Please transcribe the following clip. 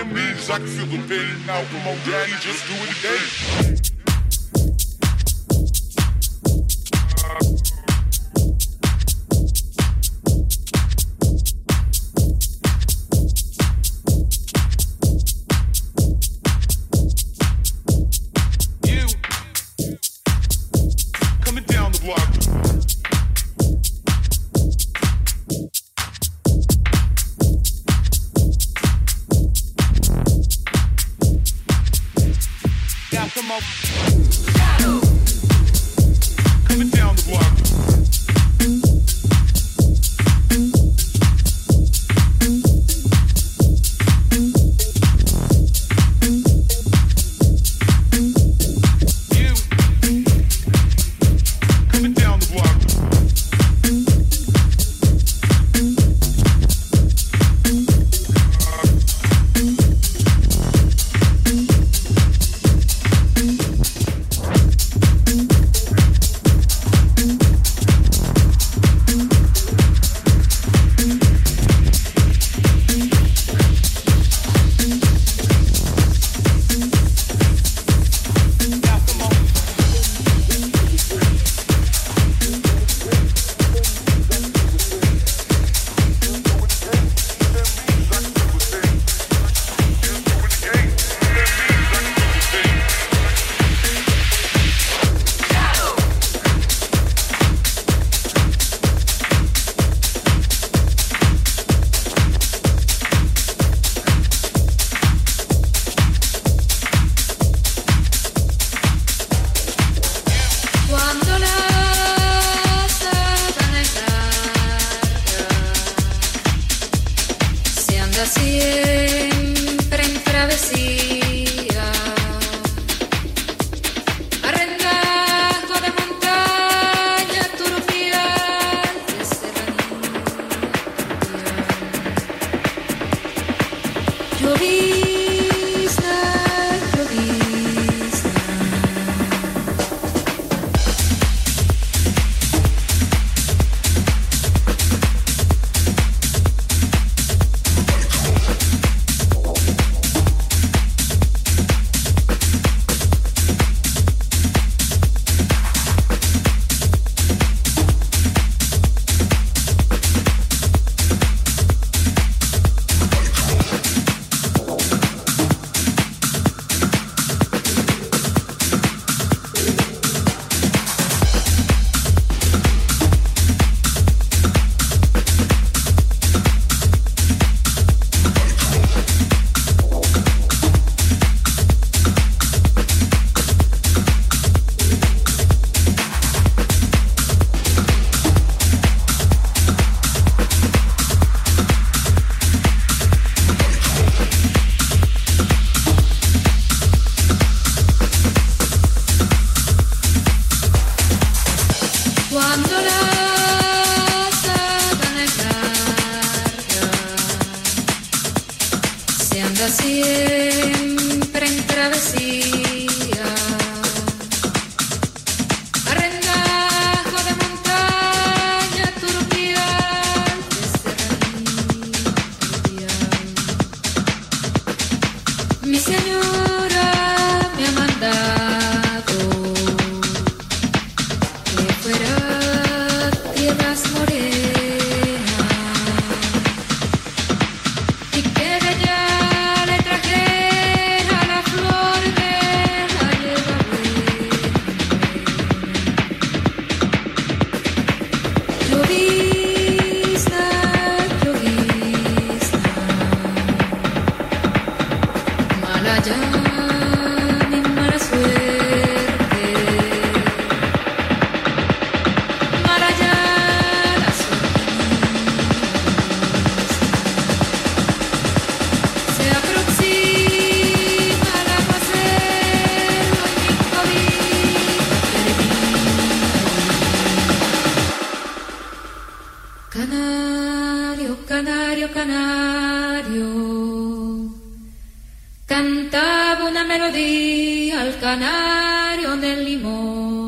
I can feel the pain now. Come on, daddy, just do it again. siempre en travesía. Arrendajo de montaña, turbia de serranía. Yo siempre en travesía. Arrendajo de montaña turbial, de serranía turbial. Mi señor. Canario del limón.